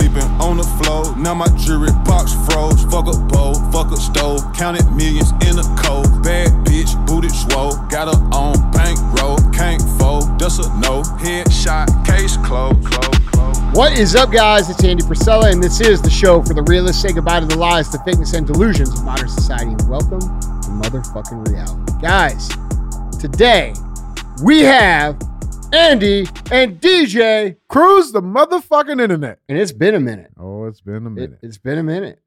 sleeping on the floor. Now my jewelry box froze. Fuck a bowl, fuck a stove. Counted millions in a cold. Bad bitch, booty swole. Got her on bankroll. Can't fold, that's a no. Headshot, case closed. Close, close. What is up, guys? It's Andy Frisella, and this is the show for the realists. Say goodbye to the lies, the fakeness, and delusions of modern society, and welcome to motherfucking reality. Guys, today we have Andy and DJ, Cruise the motherfucking internet. and it's been a minute. Oh, it's been a minute. It, has been a minute.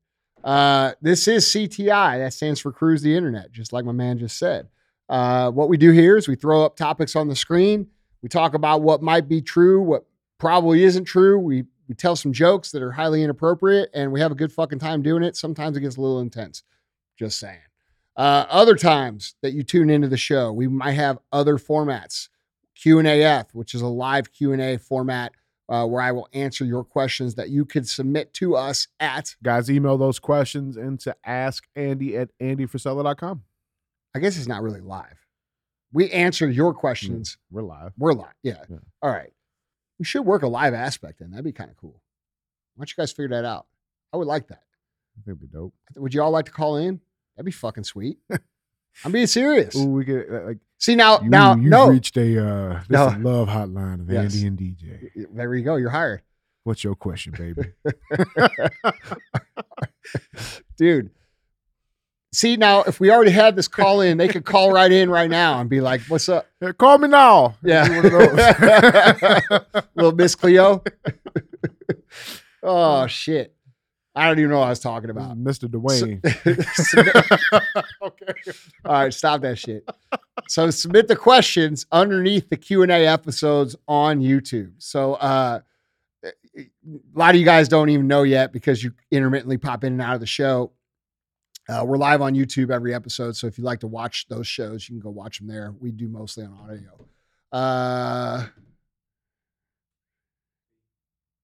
Uh, this is CTI. That stands for Cruise the Internet, just like my man just said. Uh, what we do here is we throw up topics on the screen. We talk about what might be true, what probably isn't true. We we tell some jokes that are highly inappropriate, and we have a good fucking time doing it. Sometimes it gets a little intense. Just saying. Uh, other times that you tune into the show, we might have other formats. Q and AF, which is a live Q and A format uh, where I will answer your questions that you could submit to us at. Guys, email those questions into askandy at andyfrisella.com. I guess it's not really live. We answer your questions. We're live. We're live. Yeah. Yeah. All right. We should work a live aspect in. That'd be kind of cool. Why don't you guys figure that out? I would like that. I think it'd be dope. Would you all like to call in? That'd be fucking sweet. I'm being serious. Ooh, we get uh, like See now, you, now, you've no. reached a uh this No. love hotline of Yes. Andy and DJ. There you go. You're hired, What's your question, baby? dude. See now, if we already had this call in, they could call right in right now and be like, "What's up?" Call me now. Yeah. One of those. Little Miss Cleo. oh shit. I don't even know what I was talking about. Mr. Dwayne. okay. All right, stop that shit. So submit the questions underneath the Q&A episodes on YouTube. So uh a lot of you guys don't even know yet because you intermittently pop in and out of the show. Uh, we're live on YouTube every episode, so if you'd like to watch those shows, you can go watch them there. We do mostly on audio. Uh,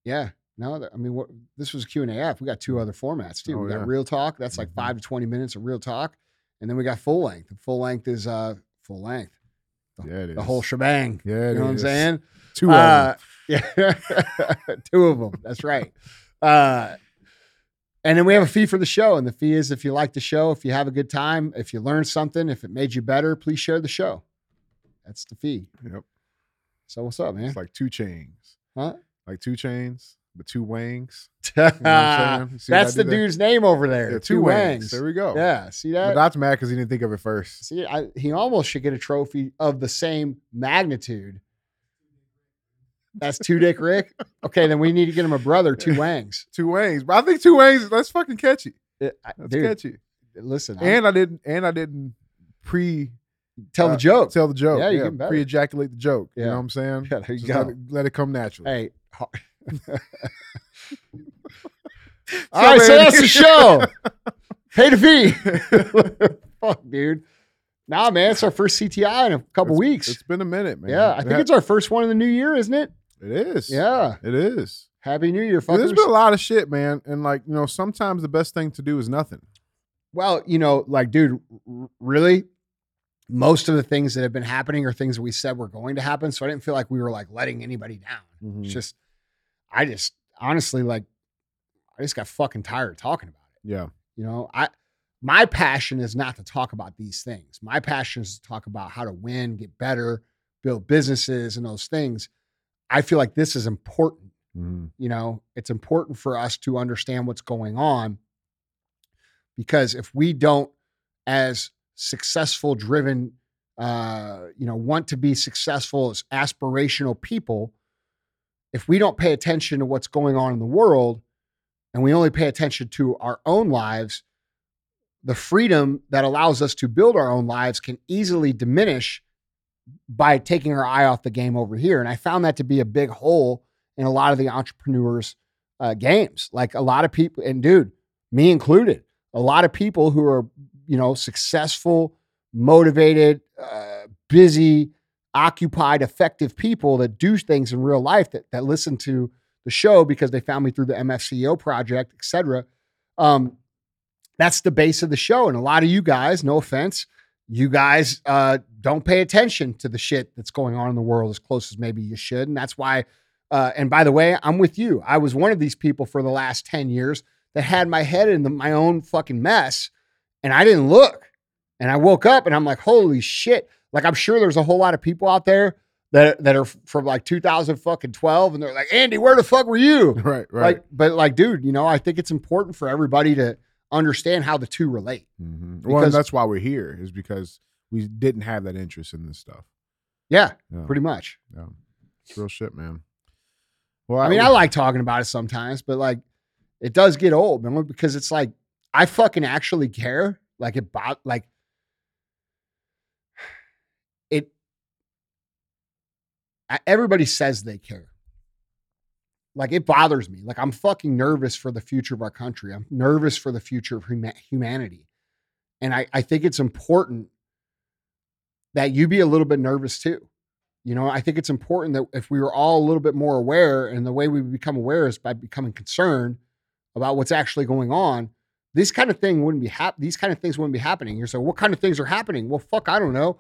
yeah, no, th- I mean, what, this was Q and AF. We got two other formats too. Oh, we got yeah. real talk. That's like Mhm. five to twenty minutes of real talk, and then we got full length. And full length is uh full length, Yeah, it is. the whole shebang. Yeah, you know what I'm saying? Two Uh, of yeah, two of them. That's right. Uh, and then we have a fee for the show, and the fee is if you like the show, if you have a good time, if you learn something, if it made you better, please share the show. That's the fee. Yep. So what's up, man? It's like 2 Chainz. Huh? Like 2 Chainz, but two wangs. You know what I'm saying? You see what I That's the dude's name over there. Yeah, two wangs. There we go. Yeah, see But that? that's mad because he didn't think of it first. See, I, he almost should get a trophy of the same magnitude. That's two Dick Rick. Okay, then we need to get him a brother, two Wangs. Two wangs. But I think two wangs, that's fucking catchy. It- I- That's dude, catchy. listen, And I didn't and I didn't pre tell the uh, joke. tell the joke. Yeah, you better. pre ejaculate the joke. You know what I'm saying? Yeah, there you Just go. Let it, let it come naturally. Hey. All right, so that's the show. Pay the fee. Fuck, dude. Nah, man, it's our first CTI in a couple It's- weeks. It's been a minute, man. yeah, I think it's our first one in the new year, isn't it? it is. Yeah. It is. Happy New Year, Dude, There's fuckers. been a lot of shit, man. And like, you know, sometimes the best thing to do is nothing. Well, you know, like, dude, r- really, most of the things that have been happening are things that we said were going to happen. So I didn't feel like we were like letting anybody down. Mhm. It's just, I just honestly, like, I just got fucking tired of talking about it. Yeah. You know, I, my passion is not to talk about these things. My passion is to talk about how to win, get better, build businesses, and those things. I feel like this is important Mhm. you know it's important for us to understand what's going on because if we don't as successful driven uh you know want to be successful as aspirational people if we don't pay attention to what's going on in the world and we only pay attention to our own lives the freedom that allows us to build our own lives can easily diminish by taking our eye off the game over here and i found that to be a big hole in a lot of the entrepreneurs' uh, games. Like a lot of people, and dude, me included, a lot of people who are, you know, successful, motivated, uh, busy, occupied, effective people that do things in real life that that listen to the show because they found me through the MFCEO project, et cetera. Um, that's the base of the show. And a lot of you guys, no offense, you guys uh, don't pay attention to the shit that's going on in the world as close as maybe you should. And that's why Uh, and by the way, I'm with you. I was one of these people for the last 10 years that had my head in the, my own fucking mess and I didn't look. And I woke up and I'm like, holy shit. Like, I'm sure there's a whole lot of people out there that, that are from like 2012 and they're like, Andy, where the fuck were you? Right, right. Like, but like, dude, you know, I think it's important for everybody to understand how the two relate. Mhm. Well, because- that's why we're here is because we didn't have that interest in this stuff. Yeah, Yeah, pretty much. yeah. It's real shit, man. Well, I mean, I like talking about it sometimes, but like it does get old, man, because it's like I fucking actually care. Like it like it I- everybody says they care. Like it bothers me. Like I'm fucking nervous for the future of our country. I'm nervous for the future of huma- humanity. And I, I think it's important that you be a little bit nervous too. You know, I think it's important that if we were all a little bit more aware, and the way we become aware is by becoming concerned about what's actually going on, this kind of thing wouldn't be hap- these kind of things wouldn't be happening. You're saying, what kind of things are happening? Well, fuck, I don't know.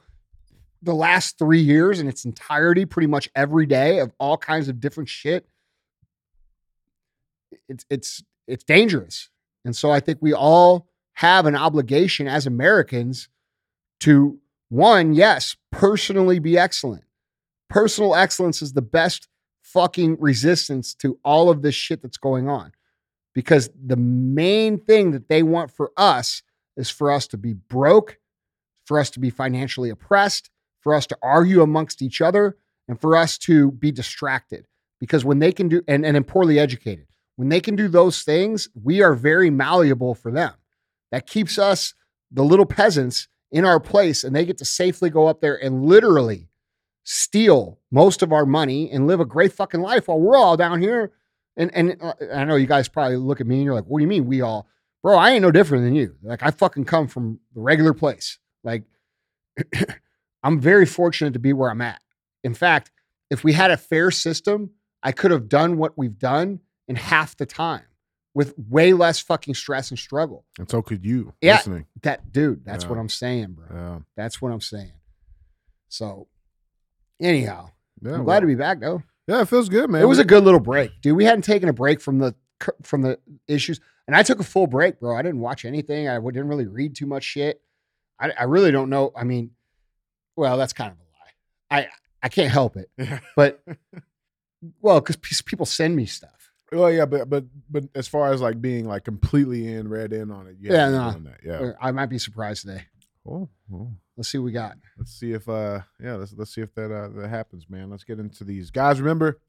The last three years in its entirety, pretty much every day of all kinds of different shit. It's it's it's dangerous. And so I think we all have an obligation as Americans to one, yes, personally be excellent. Personal excellence is the best fucking resistance to all of this shit that's going on. Because the main thing that they want for us is for us to be broke, for us to be financially oppressed, for us to argue amongst each other, and for us to be distracted. Because when they can do, and, and poorly educated, when they can do those things, we are very malleable for them. That keeps us, the little peasants, in our place, and they get to safely go up there and literally steal most of our money and live a great fucking life while we're all down here. And and uh, I know you guys probably look at me and you're like, "What do you mean we all?" Bro, I ain't no different than you. Like I fucking come from the regular place. Like I'm very fortunate to be where I'm at. In fact, if we had a fair system, I could have done what we've done in half the time with way less fucking stress and struggle. and so could you Yeah. listening. That dude, that's what I'm saying, bro. Yeah, That's what I'm saying. So, anyhow, yeah. I'm glad to be back though. Yeah, it feels good, man. it was a good little break, dude. We hadn't taken a break from the from the issues, and I took a full break, bro. I didn't watch anything. I didn't really read too much shit. I, I really don't know. I mean, well, that's kind of a lie. I I can't help it, but well, because people send me stuff. Well, yeah, but but but as far as like being like completely in, read in on it, Yeah, no. that. Yeah. I might be surprised today. Cool. Cool. Let's see what we got. Let's see if uh yeah, let's let's see if that uh that happens, man. Let's get into these. Guys, remember,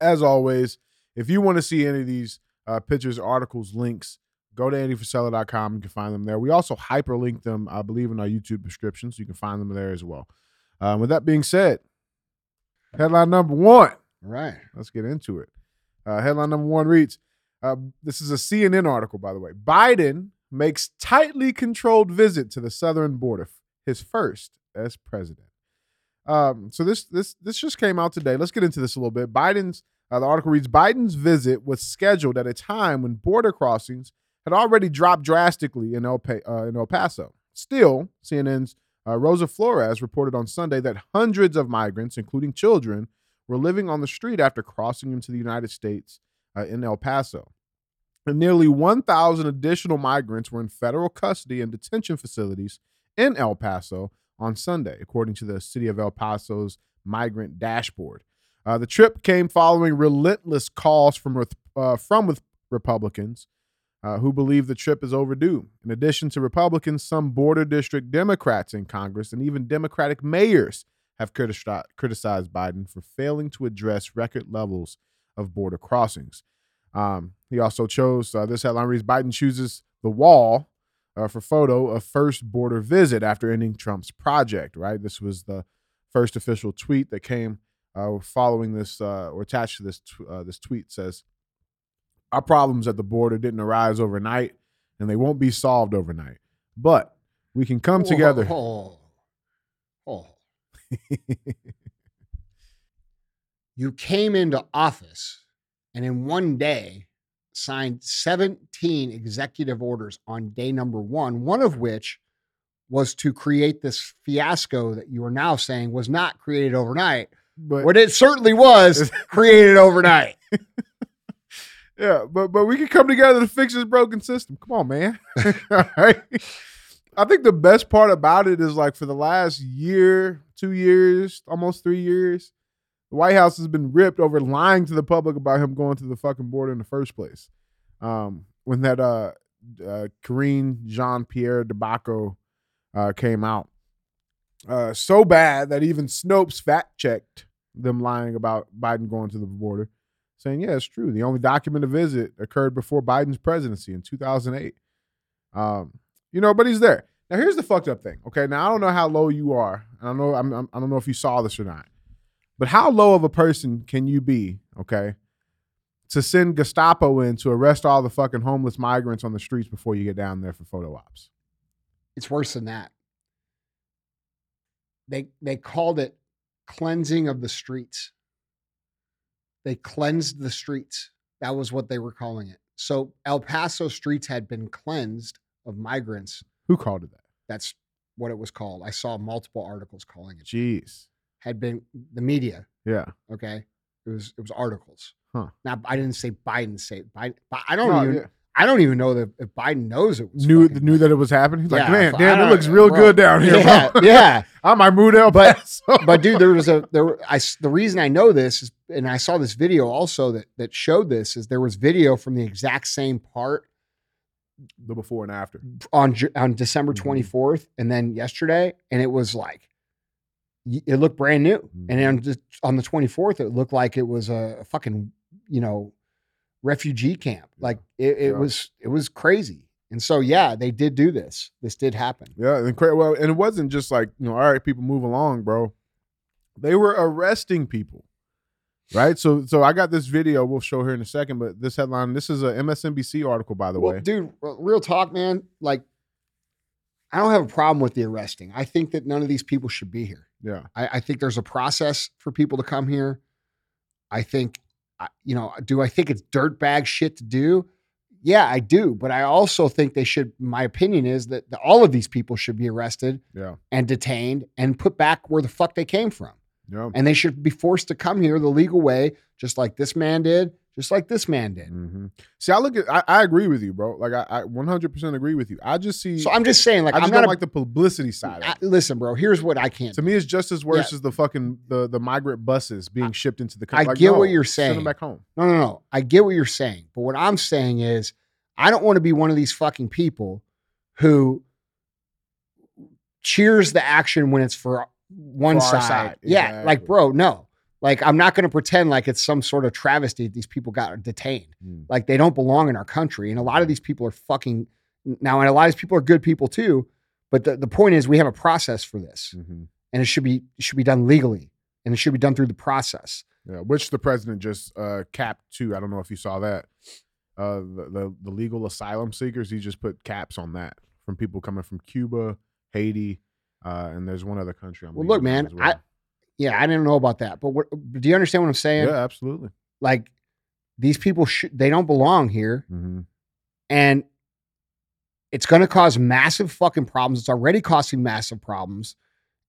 as always, if you want to see any of these uh pictures, articles, links, go to andyfrisella.com. You can find them there. We also hyperlink them, I believe, in our YouTube description, so you can find them there as well. Um, with that being said, headline number one. Right. Let's get into it. Uh, headline number one reads uh, This is a CNN article, by the way. Biden makes tightly controlled visit to the southern border, his first as president. Um, so this this this just came out today. Let's get into this a little bit. Biden's uh, the article reads Biden's visit was scheduled at a time when border crossings had already dropped drastically in El, Pa- uh, in El Paso. Still, CNN's uh, Rosa Flores reported on Sunday that hundreds of migrants, including children, were living on the street after crossing into the United States uh, in El Paso. And nearly 1,000 additional migrants were in federal custody and detention facilities in El Paso on Sunday, according to the city of El Paso's migrant dashboard. Uh, the trip came following relentless calls from uh, from Republicans uh, who believe the trip is overdue. In addition to Republicans, some border district Democrats in Congress and even Democratic mayors have criti- criticized Biden for failing to address record levels of border crossings. Um, he also chose uh, this headline reads Biden chooses the wall uh, for photo of first border visit after ending Trump's project. Right, this was the first official tweet that came uh, following this uh, or attached to this uh, this tweet says our problems at the border didn't arise overnight and they won't be solved overnight, but we can come together. Oh, oh. you came into office and in one day signed 17 executive orders on day number one, one of which was to create this fiasco that you are now saying was not created overnight, but What it certainly was created overnight. yeah, but but we can come together to fix this broken system. Come on, man. All right. I think the best part about it is like for the last year, two years, almost three years, the White House has been ripped over lying to the public about him going to the fucking border in the first place. Um, when that uh, uh Karine Jean Pierre debacle uh, came out, uh, so bad that even Snopes fact checked them lying about Biden going to the border, saying, "Yeah, it's true. The only document documented visit occurred before Biden's presidency in 2008." Um, you know, but he's there. Now, here's the fucked up thing. Okay, now I don't know how low you are. I don't know. I'm, I'm, I don't know if you saw this or not. But how low of a person can you be? Okay, to send Gestapo in to arrest all the fucking homeless migrants on the streets before you get down there for photo ops. It's worse than that. They they called it cleansing of the streets. They cleansed the streets. That was what they were calling it. So El Paso streets had been cleansed of migrants. Who called it that? That's what it was called. I saw multiple articles calling it. Jeez. Had been the media. Yeah. Okay, it was it was articles. Huh. Now I didn't say Biden say Biden. But I don't No, even yeah. I don't even know that if Biden knows it was Knew knew that it was happening. He's like, man, damn, it looks real bro. good down here. Yeah, bro. yeah. I might move to El But- Paso. but dude, there was a there. I the reason I know this is, and I saw this video also that that showed this is there was video from the exact same part the before and after. on on December Mhm. twenty fourth, and then yesterday, and it was like it looked brand new, and Mhm. on the, on the twenty fourth, it looked like it was a fucking you know refugee camp. Like it, it Yeah. was it was crazy, and so yeah, they did do this. This did happen. Yeah, and cra- well, and it wasn't just like you know, all right, people move along, bro. They were arresting people, right? So, so I got this video. We'll show here in a second, but this headline. This is a MSNBC article, by the Well, way. dude, real talk, man. Like, I don't have a problem with the arresting. I think that none of these people should be here. Yeah, I, I think there's a process for people to come here. I think, you know, do I think it's dirtbag shit to do? Yeah, I do. But I also think they should. My opinion is that the, all of these people should be arrested yeah, and detained and put back where the fuck they came from. Yeah. And they should be forced to come here the legal way, just like this man did, just like this man did. hmm See, I look at. I, I agree with you, bro. Like, I, I 100% agree with you. I just see. So I'm just saying, like, I just I'm don't not a- like the publicity side. Of I- it. listen, bro. Here's what I can't. To me, it's just as worse as the fucking the the migrant buses being shipped into the I country. Like, get what you're saying. Send them back home. No, no, no. I get what you're saying, but what I'm saying is, I don't want to be one of these fucking people who cheers the action when it's for one side. side, Yeah, exactly. like, bro, no. Like, I'm not going to pretend like it's some sort of travesty that these people got detained. Mm. Like, they don't belong in our country, and a lot of these people are fucking. Now, and a lot of these people are good people too, but the, the point is, we have a process for this, Mhm. and it should be it should be done legally, and it should be done through the process. Yeah, which the president just uh, capped too. I don't know if you saw that. Uh, the, the the legal asylum seekers, he just put caps on that from people coming from Cuba, Haiti, uh, and there's one other country. I'm Well, look, man, well. Yeah, I didn't know about that, but what, do you understand what I'm saying? yeah, absolutely. Like these people should they don't belong here, hmm and it's going to cause massive fucking problems. It's already causing massive problems,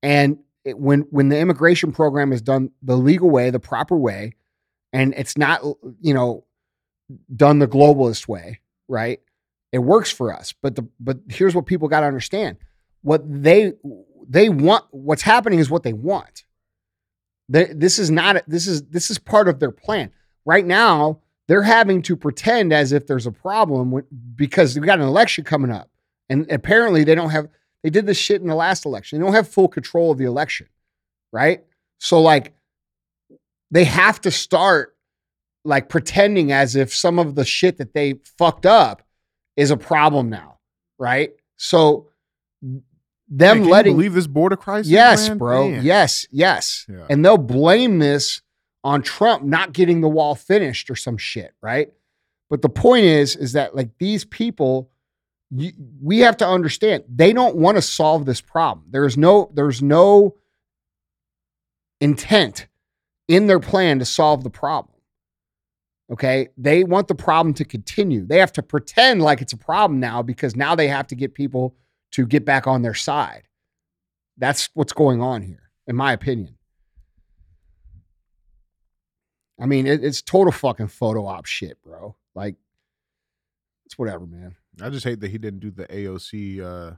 and it, when when the immigration program is done the legal way, the proper way, and it's not you know done the globalist way, right? It works for us, but the but here's what people got to understand: what they they want, what's happening is what they want. They, this is not this is this is part of their plan right now. They're having to pretend as if there's a problem because we got an election coming up, and apparently they don't have. They did this shit in the last election. They don't have full control of the election, right? So like, they have to start like pretending as if some of the shit that they fucked up is a problem now, right? So them you letting believe this border crisis. Yes, man? bro. Man. Yes, yes. Yeah. And they'll blame this on Trump not getting the wall finished or some shit, right? But the point is, is that like these people, you, we have to understand they don't want to solve this problem. There's no, there's no intent in their plan to solve the problem. Okay. They want the problem to continue. They have to pretend like it's a problem now because now they have to get people to get back on their side. That's what's going on here, in my opinion. I mean, it, it's total fucking photo op shit, bro. Like, it's whatever, man. I just hate that he didn't do the AOC uh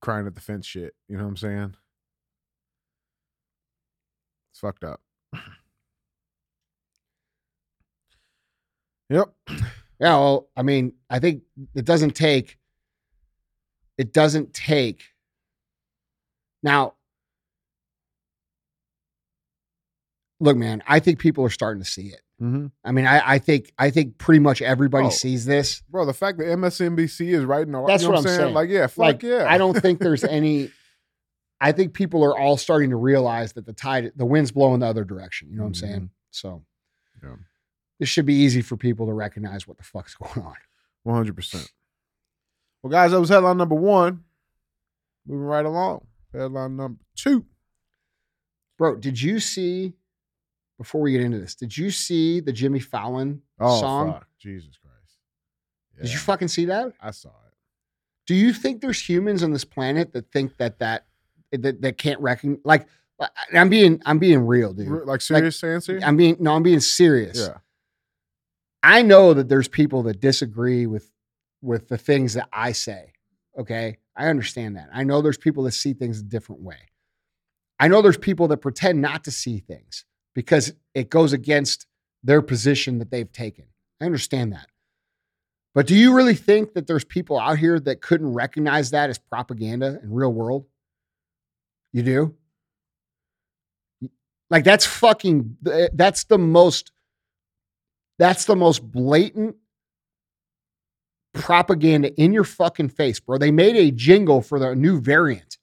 crying at the fence shit. You know what I'm saying? It's fucked up. Yep. Yeah, well, I mean, I think it doesn't take. It doesn't take. Now, look, man, I think people are starting to see it. Mm-hmm. I mean, I, I think I think pretty much everybody Oh. sees this. Bro, the fact that MSNBC is writing That's you know what I'm saying? saying. Like, yeah, fuck like, yeah. I don't think there's any. I think people are all starting to realize that the tide, the wind's blowing the other direction. You know what I'm saying? So, Yeah. this should be easy for people to recognize what the fuck's going on. One hundred percent. Well, guys, that was headline number one. Moving right along. Headline number two. Bro, did you see? Before we get into this, did you see the Jimmy Fallon Oh, song? fuck. Jesus Christ. Did you fucking see that? I saw it. Do you think there's humans on this planet that think that that that, that can't recognize? Like, I'm being I'm being real, dude. Like serious answer? I'm being no, I'm being serious. yeah. I know that there's people that disagree with with the things that I say. Okay, I understand that. I know there's people that see things a different way. I know there's people that pretend not to see things because it goes against their position that they've taken. I understand that. But do you really think that there's people out here that couldn't recognize that as propaganda in real world? You do? Like that's fucking that's the most that's the most blatant propaganda in your fucking face, bro. They made a jingle for the new variant.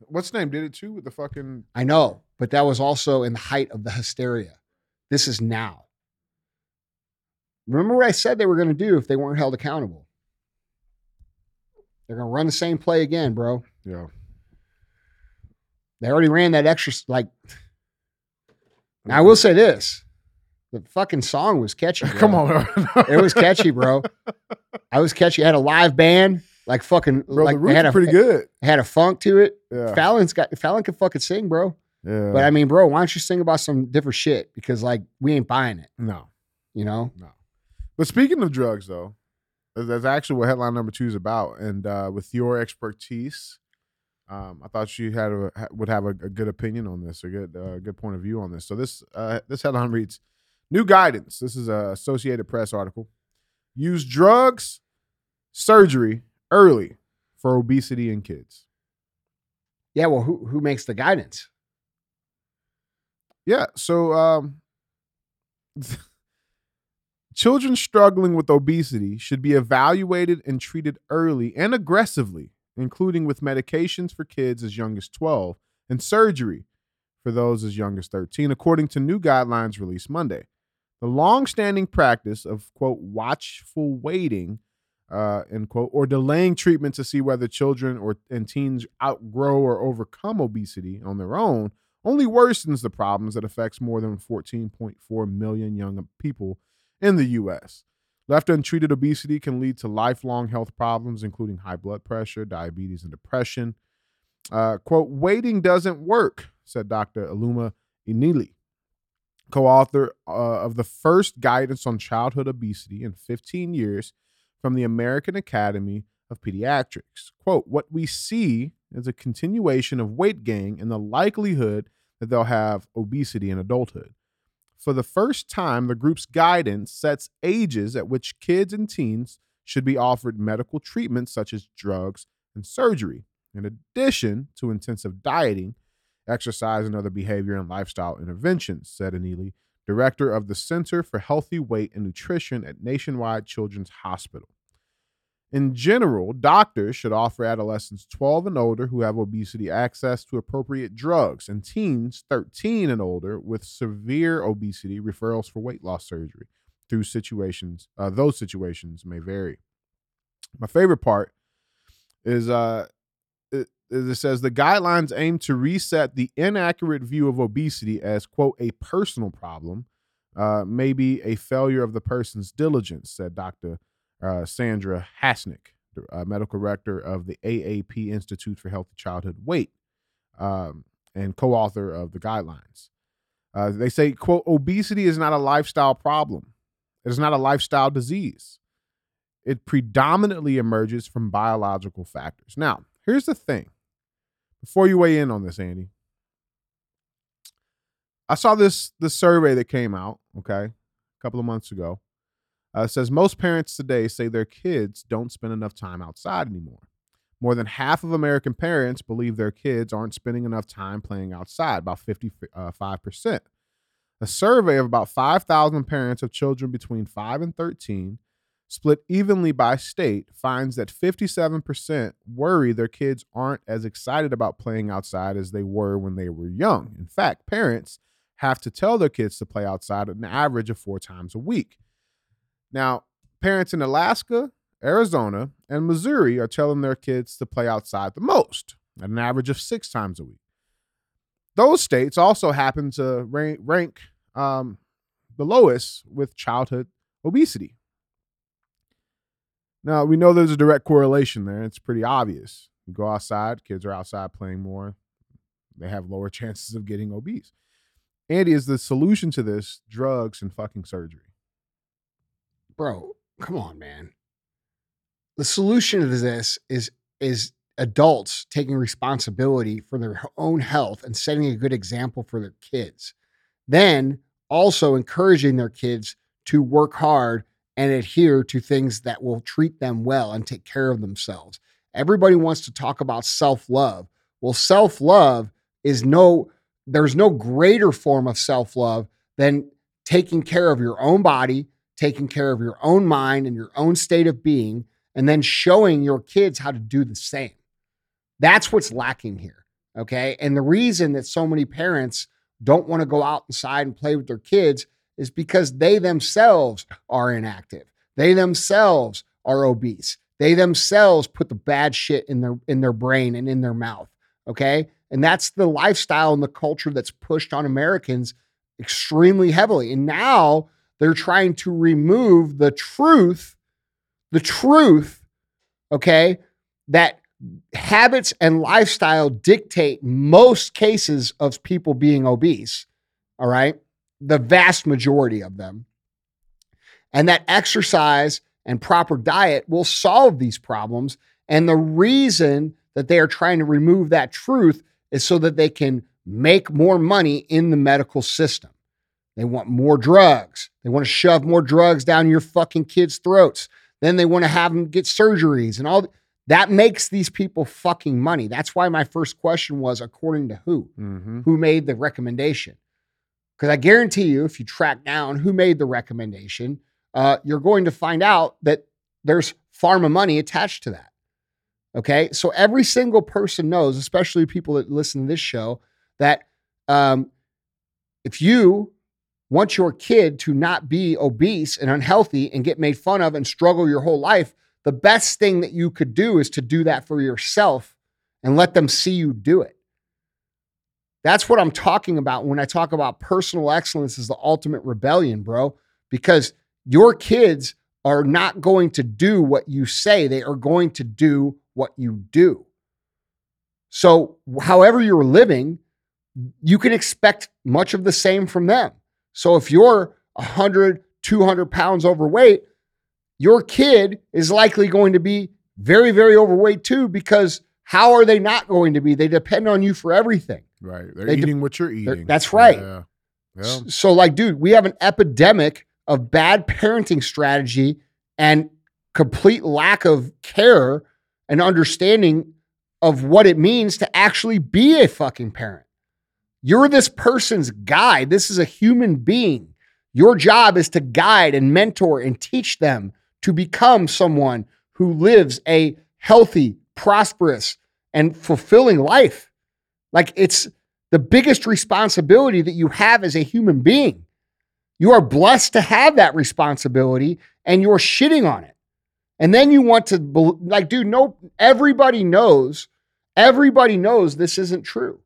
What's name? Did it too with the fucking I know, but that was also in the height of the hysteria. This is now. Remember what I said they were going to do if they weren't held accountable? They're going to run the same play again, bro. Yeah. They already ran that extra, like, now I will say this the fucking song was catchy. bro. Come on. It was catchy, bro. I was catchy. It had a live band, like fucking, Bro, like the had a, pretty good. had a funk to it. Yeah. Fallon's got Fallon can fucking sing, bro. yeah. But I mean, bro, why don't you sing about some different shit? Because like we ain't buying it, no. you know? No. But speaking of drugs, though, that's- that's actually what headline number two is about. And uh, with your expertise, um, I thought you had a, would have a, a good opinion on this, a good uh, good point of view on this. So this uh, this headline reads: New guidance. This is a Associated Press article. Use drugs, surgery early for obesity in kids. Yeah. Well, who who makes the guidance? Yeah. So, um, children struggling with obesity should be evaluated and treated early and aggressively, including with medications for kids as young as 12 and surgery for those as young as 13, according to new guidelines released Monday. The long-standing practice of quote watchful waiting, uh, end quote, or delaying treatment to see whether children or and teens outgrow or overcome obesity on their own only worsens the problems that affects more than 14.4 million young people in the US. Left untreated obesity can lead to lifelong health problems, including high blood pressure, diabetes, and depression. Uh, quote, waiting doesn't work, said Dr. Ihuoma Eneli, co author uh, of the first guidance on childhood obesity in 15 years from the American Academy of Pediatrics. Quote, what we see is a continuation of weight gain and the likelihood that they'll have obesity in adulthood. For the first time, the group's guidance sets ages at which kids and teens should be offered medical treatments such as drugs and surgery, in addition to intensive dieting, exercise, and other behavior and lifestyle interventions, said Eneli, director of the Center for Healthy Weight and Nutrition at Nationwide Children's Hospital. In general, doctors should offer adolescents 12 and older who have obesity access to appropriate drugs, and teens 13 and older with severe obesity referrals for weight loss surgery. Through situations, uh, those situations may vary. My favorite part is uh, it, says the guidelines aim to reset the inaccurate view of obesity as quote a personal problem, uh, maybe a failure of the person's diligence, said Dr uh, Sandra Hassink, uh, medical director of the AAP Institute for Healthy Childhood Weight, um, and co-author of the guidelines. Uh, they say, quote, obesity is not a lifestyle problem. It is not a lifestyle disease. It predominantly emerges from biological factors. Now, here's the thing. Before you weigh in on this, Andy, I saw this this survey that came out, okay, a couple of months ago. Uh, says most parents today say their kids don't spend enough time outside anymore. More than half of American parents believe their kids aren't spending enough time playing outside, about 55%. A survey of about 5,000 parents of children between 5 and 13, split evenly by state, finds that 57% worry their kids aren't as excited about playing outside as they were when they were young. In fact, parents have to tell their kids to play outside an average of four times a week. Now, parents in Alaska, Arizona, and Missouri are telling their kids to play outside the most, at an average of six times a week. Those states also happen to rank, um, the lowest with childhood obesity. Now, we know there's a direct correlation there. It's pretty obvious. You go outside, kids are outside playing more, they have lower chances of getting obese. Andy, is the solution to this drugs and fucking surgery? Bro, come on, man. The solution to this is is adults taking responsibility for their own health and setting a good example for their kids. Then also encouraging their kids to work hard and adhere to things that will treat them well and take care of themselves. Everybody wants to talk about self love. Well, self love is no, there's no greater form of self love than taking care of your own body, taking care of your own mind and your own state of being, and then showing your kids how to do the same. That's what's lacking here. Okay. And the reason that so many parents don't want to go out outside and play with their kids is because they themselves are inactive. They themselves are obese. They themselves put the bad shit in their in their brain and in their mouth. Okay? And that's the lifestyle and the culture that's pushed on Americans extremely heavily. And now they're trying to remove the truth, the truth, okay, that habits and lifestyle dictate most cases of people being obese. All right. The vast majority of them. And that exercise and proper diet will solve these problems. And the reason that they are trying to remove that truth is so that they can make more money in the medical system. They want more drugs. They want to shove more drugs down your fucking kids' throats. Then they want to have them get surgeries and all. That makes these people fucking money. That's why my first question was according to who? Mm-hmm. Who made the recommendation? Because I guarantee you, if you track down who made the recommendation, uh, you're going to find out that there's pharma money attached to that. Okay. So every single person knows, especially people that listen to this show, that um, if you want your kid to not be obese and unhealthy and get made fun of and struggle your whole life, the best thing that you could do is to do that for yourself and let them see you do it. That's what I'm talking about when I talk about personal excellence is the ultimate rebellion, bro, because your kids are not going to do what you say, they are going to do what you do. So, however you're living, you can expect much of the same from them. So, if you're 100, 200 pounds overweight, your kid is likely going to be very, very overweight too, because how are they not going to be? They depend on you for everything. Right. They're They de- eating what you're eating. that's right. Yeah. Yeah. So, like, dude, we have an epidemic of bad parenting strategy and complete lack of care and understanding of what it means to actually be a fucking parent. You're this person's guide. This is a human being. Your job is to guide and mentor and teach them to become someone who lives a healthy, prosperous, and fulfilling life. Like it's the biggest responsibility that you have as a human being. You are blessed to have that responsibility and you're shitting on it. And then you want to, like, dude, no, everybody knows, everybody knows this isn't true.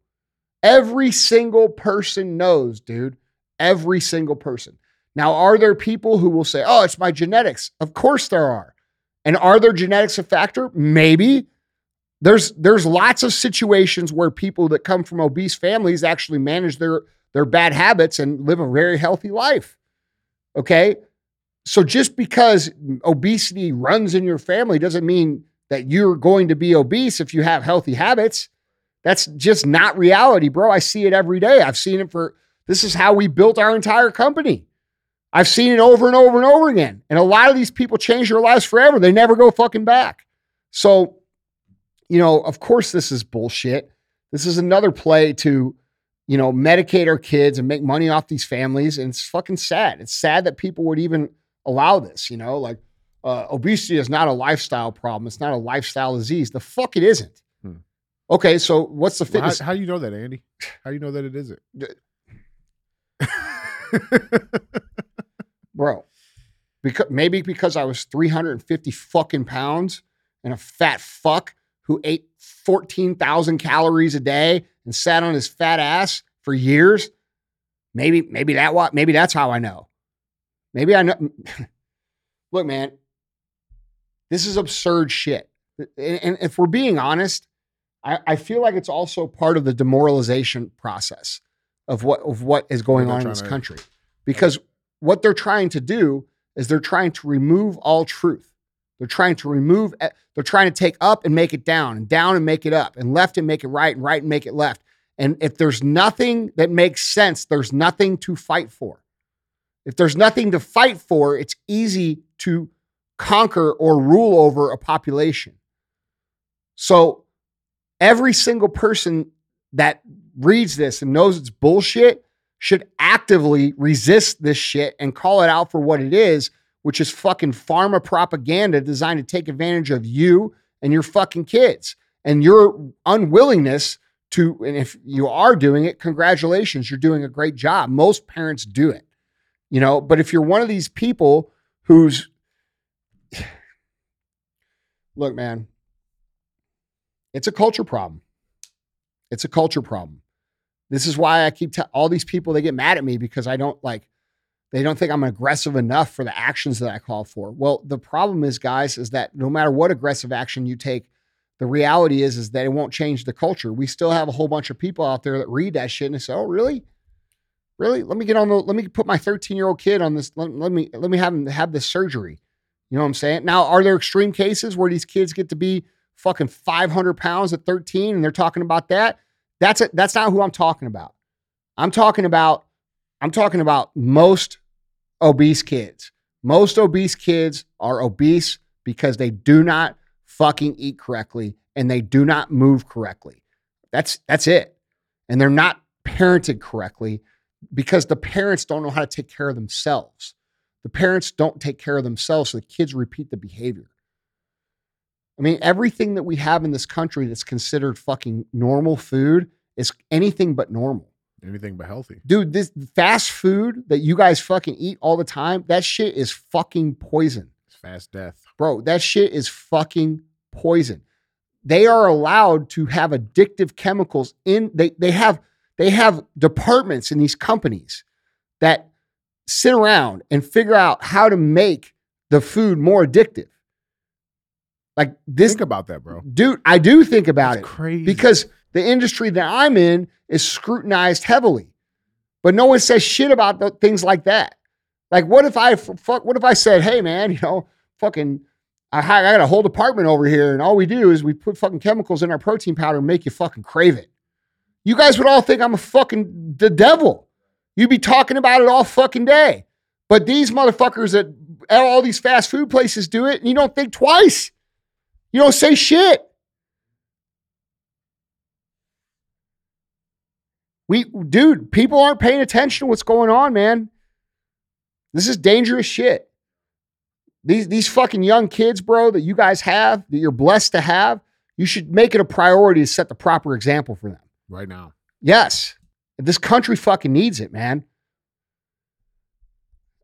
Every single person knows, dude. Every single person. Now, are there people who will say, oh, it's my genetics? Of course there are. And are there genetics a factor? Maybe. There's there's lots of situations where people that come from obese families actually manage their their bad habits and live a very healthy life. Okay. So just because obesity runs in your family doesn't mean that you're going to be obese if you have healthy habits. That's just not reality, bro. I see it every day. I've seen it for this is how we built our entire company. I've seen it over and over and over again. And a lot of these people change their lives forever. They never go fucking back. So, you know, of course, this is bullshit. This is another play to, you know, medicate our kids and make money off these families. And it's fucking sad. It's sad that people would even allow this, you know, like uh, obesity is not a lifestyle problem. It's not a lifestyle disease. The fuck it isn't. Hmm. Okay, so what's the Well, how, fitness? how do you know that, Andy? How do you know that it isn't? bro. Because maybe because I was 350 fucking pounds and a fat fuck who ate 14,000 calories a day and sat on his fat ass for years. Maybe, maybe that what maybe that's how I know. Maybe I know. Look, man, this is absurd shit. And, and if we're being honest, I, I feel like it's also part of the demoralization process of what of what is going on in this to- country. Because what they're trying to do is they're trying to remove all truth. They're trying to remove, they're trying to take up and make it down, and down and make it up, and left and make it right, and right and make it left. And if there's nothing that makes sense, there's nothing to fight for. If there's nothing to fight for, it's easy to conquer or rule over a population. So every single person that reads this and knows it's bullshit should actively resist this shit and call it out for what it is, which is fucking pharma propaganda designed to take advantage of you and your fucking kids and your unwillingness to. And if you are doing it, congratulations, you're doing a great job. Most parents do it, you know. But if you're one of these people who's, look, man, it's a culture problem. It's a culture problem. This is why I keep t- all these people they get mad at me because I don't like they don't think I'm aggressive enough for the actions that I call for. Well, the problem is guys is that no matter what aggressive action you take, the reality is is that it won't change the culture. We still have a whole bunch of people out there that read that shit and say, "Oh, really? Really? Let me get on the let me put my 13-year-old kid on this let, let me let me have him have this surgery." You know what I'm saying? Now, are there extreme cases where these kids get to be fucking 500 pounds at 13 and they're talking about that? That's it. That's not who I'm talking about. I'm talking about I'm talking about most obese kids. Most obese kids are obese because they do not fucking eat correctly and they do not move correctly. That's that's it. And they're not parented correctly because the parents don't know how to take care of themselves. The parents don't take care of themselves, so the kids repeat the behavior. I mean, everything that we have in this country that's considered fucking normal food is anything but normal. Anything but healthy. Dude, this fast food that you guys fucking eat all the time, that shit is fucking poison. It's fast death. Bro, that shit is fucking poison. They are allowed to have addictive chemicals in they they have they have departments in these companies that sit around and figure out how to make the food more addictive. Like this Think about that, bro. dude, I do think about That's it crazy. because the industry that I'm in is scrutinized heavily. But no one says shit about the, things like that. Like, what if I fuck? What if I said, "Hey, man, you know, fucking, I, I got a whole department over here, and all we do is we put fucking chemicals in our protein powder and make you fucking crave it." You guys would all think I'm a fucking the devil. You'd be talking about it all fucking day. But these motherfuckers that all these fast food places do it, and you don't think twice. You don't say shit. We, dude, people aren't paying attention to what's going on, man. This is dangerous shit. These these fucking young kids, bro, that you guys have, that you're blessed to have, you should make it a priority to set the proper example for them. right now. Yes, this country fucking needs it, man.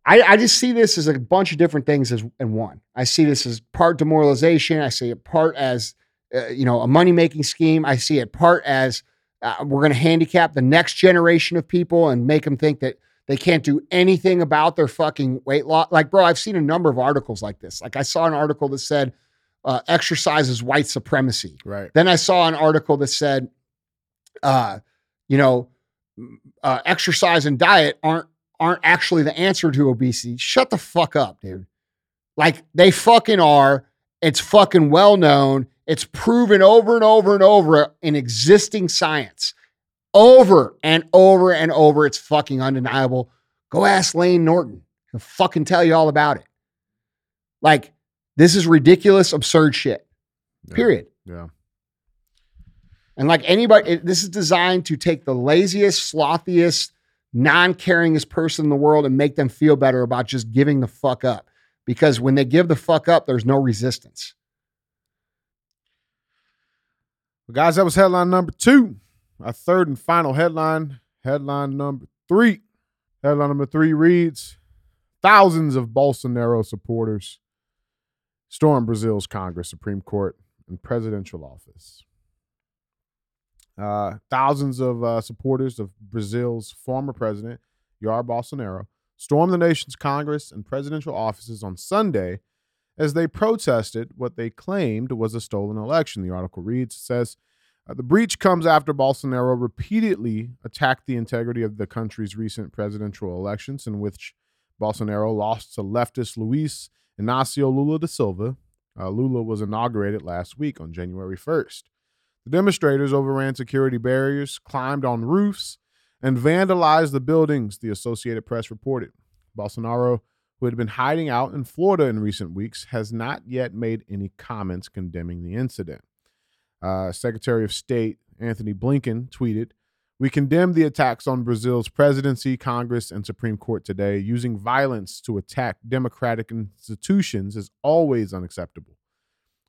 I, I just see this as a bunch of different things as in one. I see this as part demoralization. I see it part as uh, you know a money making scheme. I see it part as uh, we're going to handicap the next generation of people and make them think that they can't do anything about their fucking weight loss. Like, bro, I've seen a number of articles like this. Like, I saw an article that said uh, exercise is white supremacy. Right. Then I saw an article that said, uh, you know, uh, exercise and diet aren't aren't actually the answer to obesity. Shut the fuck up, dude. Like they fucking are. It's fucking well known. It's proven over and over and over in existing science. Over and over and over. It's fucking undeniable. Go ask Layne Norton. He'll fucking tell you all about it. Like, this is ridiculous, absurd shit. Yeah. Period. Yeah. And like anybody, it, this is designed to take the laziest, slothiest, non caringest person in the world and make them feel better about just giving the fuck up. Because when they give the fuck up, there's no resistance. Well, guys, that was headline number two. Our third and final headline. Headline number three. Headline number three reads Thousands of Bolsonaro supporters storm Brazil's Congress, Supreme Court, and presidential office. Uh, thousands of uh, supporters of Brazil's former president, Jair Bolsonaro, stormed the nation's Congress and presidential offices on Sunday as they protested what they claimed was a stolen election. The article reads, it says, uh, the breach comes after Bolsonaro repeatedly attacked the integrity of the country's recent presidential elections, in which Bolsonaro lost to leftist Luis Inacio Lula da Silva. Uh, Lula was inaugurated last week on January 1st. The demonstrators overran security barriers, climbed on roofs, and vandalized the buildings, the Associated Press reported. Bolsonaro, who had been hiding out in Florida in recent weeks, has not yet made any comments condemning the incident. Uh, Secretary of State Antony Blinken tweeted, We condemn the attacks on Brazil's presidency, Congress, and Supreme Court today. Using violence to attack democratic institutions is always unacceptable.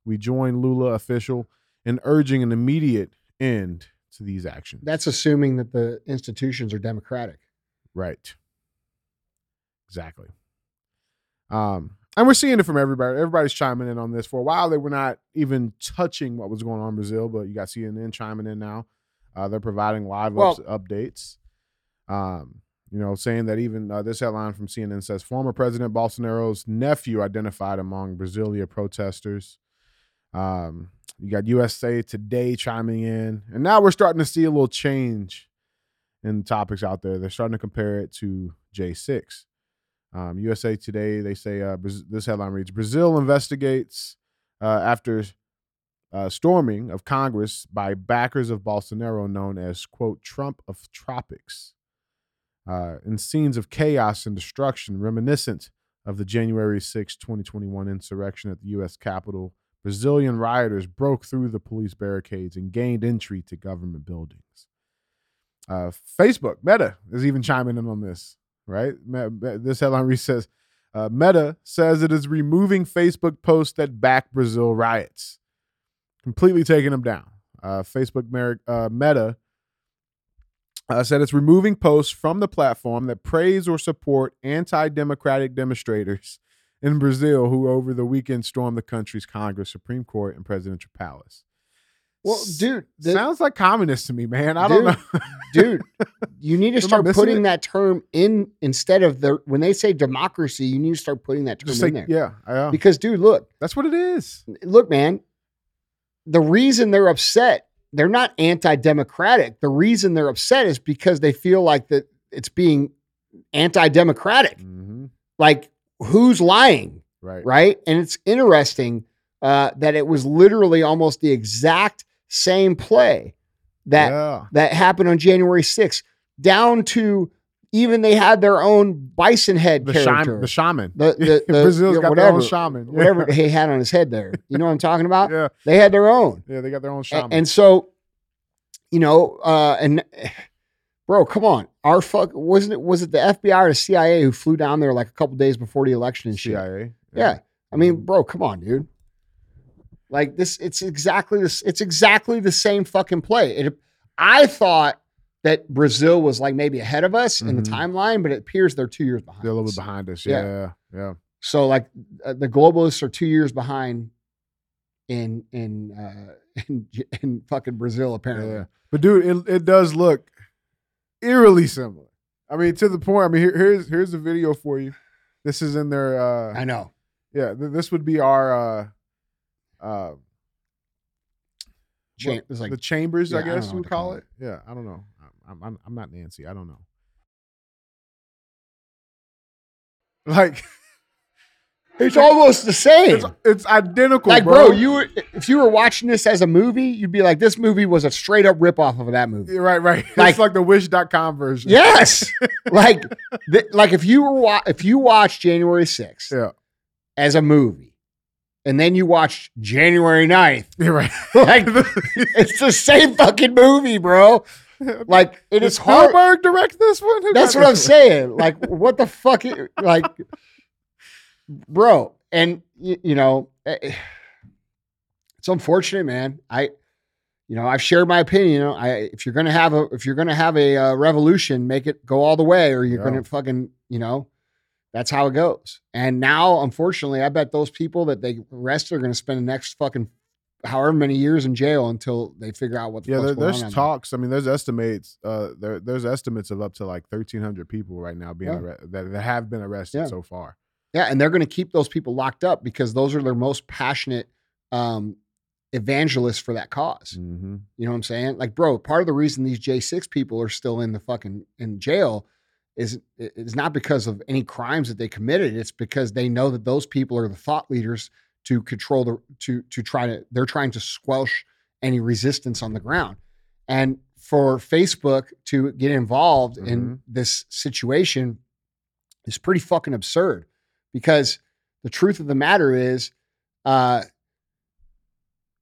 We join Lula official in urging an immediate end to these actions. That's assuming that the institutions are democratic. Right. Exactly. Um, and we're seeing it from everybody. Everybody's chiming in on this. For a while, they were not even touching what was going on in Brazil, but you got CNN chiming in now. Uh, they're providing live Well- ups- updates. Um, you know, saying that even uh, this headline from CNN says former President Bolsonaro's nephew identified among Brasilia protesters. Um, you got USA Today chiming in, and now we're starting to see a little change in topics out there. They're starting to compare it to J6. Um, USA Today, they say uh, this headline reads Brazil investigates uh, after uh, storming of Congress by backers of Bolsonaro, known as, quote, Trump of Tropics, uh, in scenes of chaos and destruction reminiscent of the January 6, 2021 insurrection at the U.S. Capitol. Brazilian rioters broke through the police barricades and gained entry to government buildings. Uh, Facebook, Meta, is even chiming in on this, right? This headline reads says uh, Meta says it is removing Facebook posts that back Brazil riots, completely taking them down. Uh, Facebook Mer- uh, Meta uh, said it's removing posts from the platform that praise or support anti democratic demonstrators in Brazil who over the weekend stormed the country's Congress, Supreme Court, and presidential palace. Well, dude, the- Sounds like communist to me, man. I don't know. dude, you need to start putting it? that term in instead of the when they say democracy, you need to start putting that term Just in like, there. yeah, yeah. Because, dude, look, That's what it is. look, man, the reason they're upset, they're not anti-democratic. The reason they're upset is because they feel like that it's being anti-democratic. hmm Like, who's lying? Right. right? And it's interesting uh, that it was literally almost the exact same play that yeah. that happened on January 6th, down to even they had their own bison head The, character. shaman, the shaman. The- the- the- Brazil's yeah, got their own shaman. Yeah. Whatever he had on his head there. You know what I'm talking about? Yeah. They had their own. Yeah, they got their own shaman. And, so, you know, uh, and bro, come on. Our fuck wasn't it was it the FBI or the CIA who flew down there like a couple days before the election and shit? CIA. Yeah. I mean, bro, come on, dude. Like this, it's exactly this. It's exactly the same fucking play. It, I thought that Brazil was like maybe ahead of us in the Mhm. timeline, but it appears they're two years behind. They're a little us. bit behind us. Yeah. Yeah. Yeah. So like uh, the globalists are two years behind in in uh, in, in fucking Brazil apparently. Yeah. But dude, it, it does look eerily similar. I mean, to the point. I mean, here, here's here's a video for you. This is in their uh I know. yeah, th- this would be our uh Cha- what- it's like the chambers, Yeah, I guess would call call it. Yeah, I don't know. I'm, I'm, I'm not Nancy. I don't know. Like It's almost the same. it's, it's identical, like, bro. bro, you were, if you were watching this as a movie, you'd be like, this movie was a straight up ripoff of that movie. Right, right. Like- it's like the Wish.com version. Yes, like, th- like if you were wa- if you watched January 6th Yeah. as a movie, and then you watched January 9th, You're right. like it's the same fucking movie, bro. Like it Did is hard. Direct this one? Who That's what I'm saying. Like, what the fuck? i- Like, bro, and y- you know, eh, it's unfortunate, man. I, you know, I've shared my opinion. You know, I if you're gonna have a if you're gonna have a uh, revolution, make it go all the way, or you're Yeah. gonna fucking, you know, that's how it goes. And now, unfortunately, I bet those people that they arrested are gonna spend the next fucking however many years in jail until they figure out what the Yeah, fuck's there, going there's on. out there. talks. I mean, there's estimates. Uh, there, there's estimates of up to like 1,300 people right now being Yeah. arre- that, that have been arrested Yeah. so far. Yeah, and they're going to keep those people locked up because those are their most passionate um, evangelists for that because Mm-hmm. You know what I'm saying? Like, bro, part of the reason these J6 people are still in the fucking in jail is is not because of any crimes that they committed. It's because they know that those people are the thought leaders to control the to to try to they're trying to squelch any resistance on the ground. And for Facebook to get involved in this situation is pretty fucking absurd because the truth of the matter is uh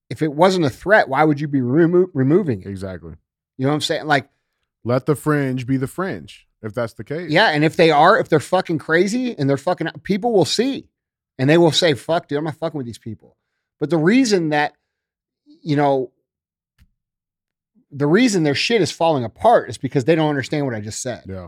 if it wasn't a threat, why would you be remo- removing it? Exactly. You know what I'm saying? Like, Let the fringe be the fringe, if that's the case. yeah, and if they are, if they're fucking crazy and they're fucking, people will see and they will say, fuck, dude, I'm not fucking with these people. But the reason that, you know, the reason their shit is falling apart is because they don't understand what I just said. Yeah.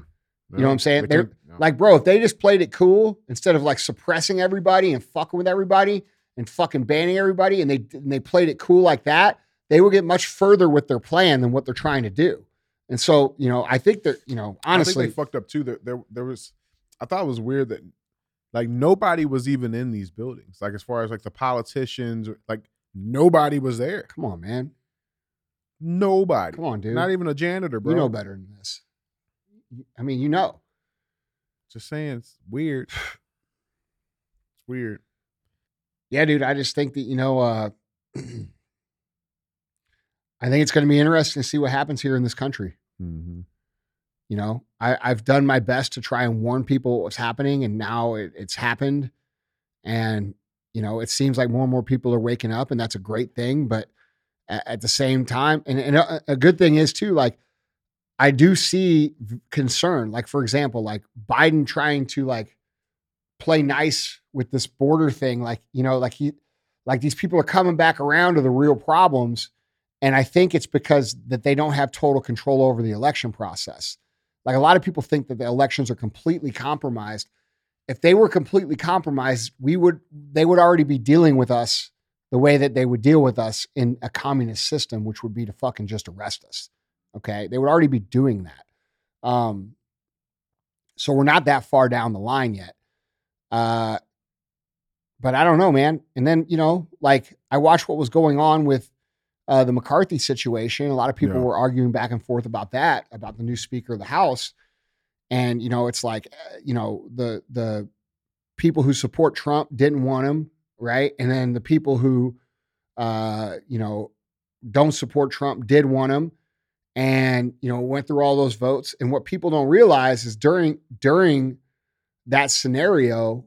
You know what I'm saying? They They're- yeah. Like, bro, if they just played it cool instead of like suppressing everybody and fucking with everybody and fucking banning everybody, and they and they played it cool like that, they will get much further with their plan than what they're trying to do. And so, you know, I think that, you know, I honestly, think they fucked up too. There, there, there was. I thought it was weird that, like, nobody was even in these buildings. Like, as far as like the politicians, like nobody was there. come on, man. Nobody. Come on, dude. Not even a janitor, bro. you know better than this. I mean, you know. Just saying, it's weird. it's weird. Yeah, dude. I just think that, you know, uh I think it's going to be interesting to see what happens here in this country. Mm-hmm. You know, I, I've done my best to try and warn people what's happening, and now it, it's happened. And, you know, it seems like more and more people are waking up, and that's a great thing. But at, at the same time, and, and a, a good thing is too, like, I do see concern. Like, for example, like Biden trying to like play nice with this border thing. Like, you know, like he, like these people are coming back around to the real problems. And I think it's because that they don't have total control over the election process. Like a lot of people think that the elections are completely compromised. If they were completely compromised, we would they would already be dealing with us the way that they would deal with us in a communist system, which would be to fucking just arrest us. Okay. They would already be doing that. Um, so we're not that far down the line yet. Uh, but I don't know, man. And then, you know, like I watched what was going on with uh, the McCarthy situation. A lot of people Yeah. were arguing back and forth about that, about the new Speaker of the House. And you know, it's like, uh, you know, the the people who support Trump didn't want him, right? And then the people who, uh, you know, don't support Trump did want him, and you know, went through all those votes. And what people don't realize is during during that scenario,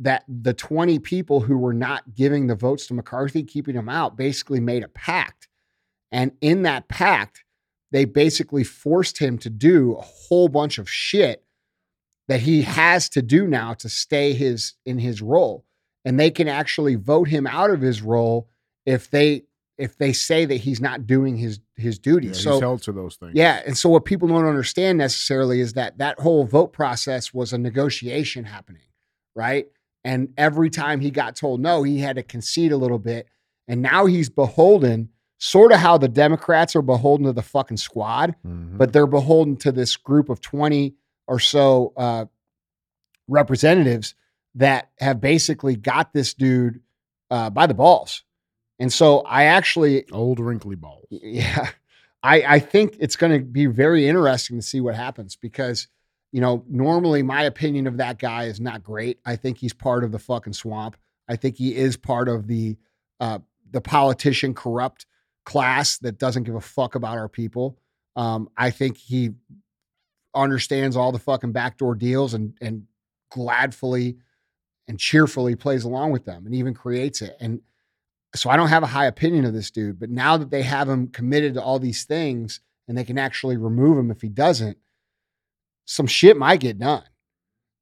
that the 20 people who were not giving the votes to McCarthy, keeping him out, basically made a pact. And in that pact, they basically forced him to do a whole bunch of shit that he has to do now to stay his in his role. And they can actually vote him out of his role if they if they say that he's not doing his his Yeah, duty. he's so held to those things. yeah, and so what people don't understand necessarily is that that whole vote process was a negotiation happening, right? And every time he got told no, he had to concede a little bit, and now he's beholden, sort of how the Democrats are beholden to the fucking squad, Mhm. but they're beholden to this group of twenty or so uh, representatives that have basically got this dude uh, by the balls. And so I actually old wrinkly balls. yeah. I, I think it's going to be very interesting to see what happens because, you know, normally my opinion of that guy is not great. I think he's part of the fucking swamp. I think he is part of the uh, the politician corrupt class that doesn't give a fuck about our people. Um, I think he understands all the fucking backdoor deals and and gladfully and cheerfully plays along with them and even creates it. And so I don't have a high opinion of this dude, but now that they have him committed to all these things and they can actually remove him if he doesn't, some shit might get done.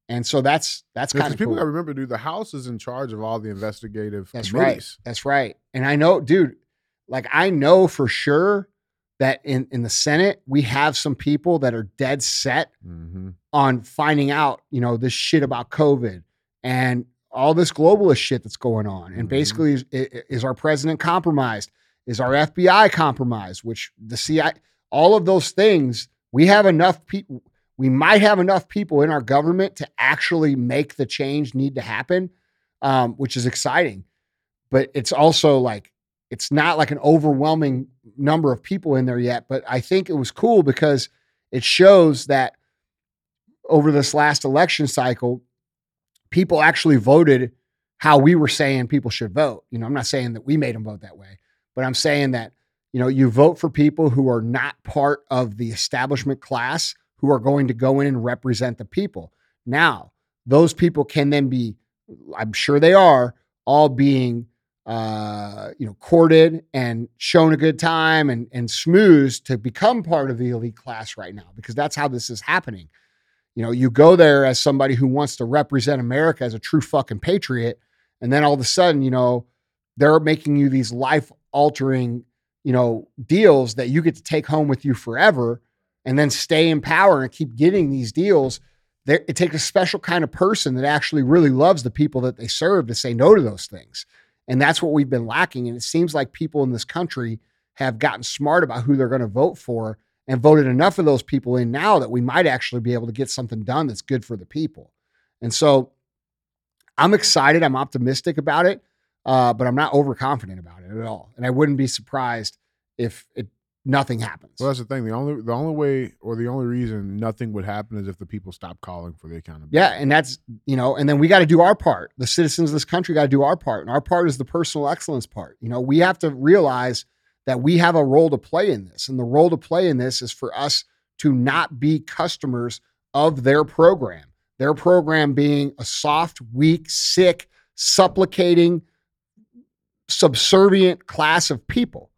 And so that's that's kind of people cool. got to remember, dude, the House is in charge of all the investigative That's right. That's right. And I know, dude, like I know for sure that in in the Senate we have some people that are dead set hmm on finding out, you know, this shit about COVID and all this globalist shit that's going on. And Mhm. basically, is, is our president compromised? Is our FBI compromised? Which the CIA, all of those things, we have enough people. We might have enough people in our government to actually make the change need to happen, um, which is exciting. But it's also like it's not like an overwhelming number of people in there yet. But I think it was cool because it shows that over this last election cycle, people actually voted how we were saying people should vote. You know, I'm not saying that we made them vote that way, but I'm saying that, you know, you vote for people who are not part of the establishment class who are going to go in and represent the people. Now, those people can then be, I'm sure they are, all being uh, you know, courted and shown a good time and and smoothed to become part of the elite class right now because that's how this is happening. You know, you go there as somebody who wants to represent America as a true fucking patriot, and then all of a sudden, you know, they're making you these life altering, you know, deals that you get to take home with you forever and then stay in power and keep getting these deals. It takes a special kind of person that actually really loves the people that they serve to say no to those things. And that's what we've been lacking. And it seems like people in this country have gotten smart about who they're going to vote for and voted enough of those people in now that we might actually be able to get something done that's good for the people. And so I'm excited. I'm optimistic about it, uh, but I'm not overconfident about it at all. And I wouldn't be surprised if it nothing happens. Well, that's the thing. The only the only way or the only reason nothing would happen is if the people stop calling for the accountability. Yeah, and that's you know, and then we got to do our part. The citizens of this country got to do our part, and our part is the personal excellence part. You know, we have to realize that we have a role to play in this, and the role to play in this is for us to not be customers of their program. Their program being a soft, weak, sick, supplicating, subservient class of people.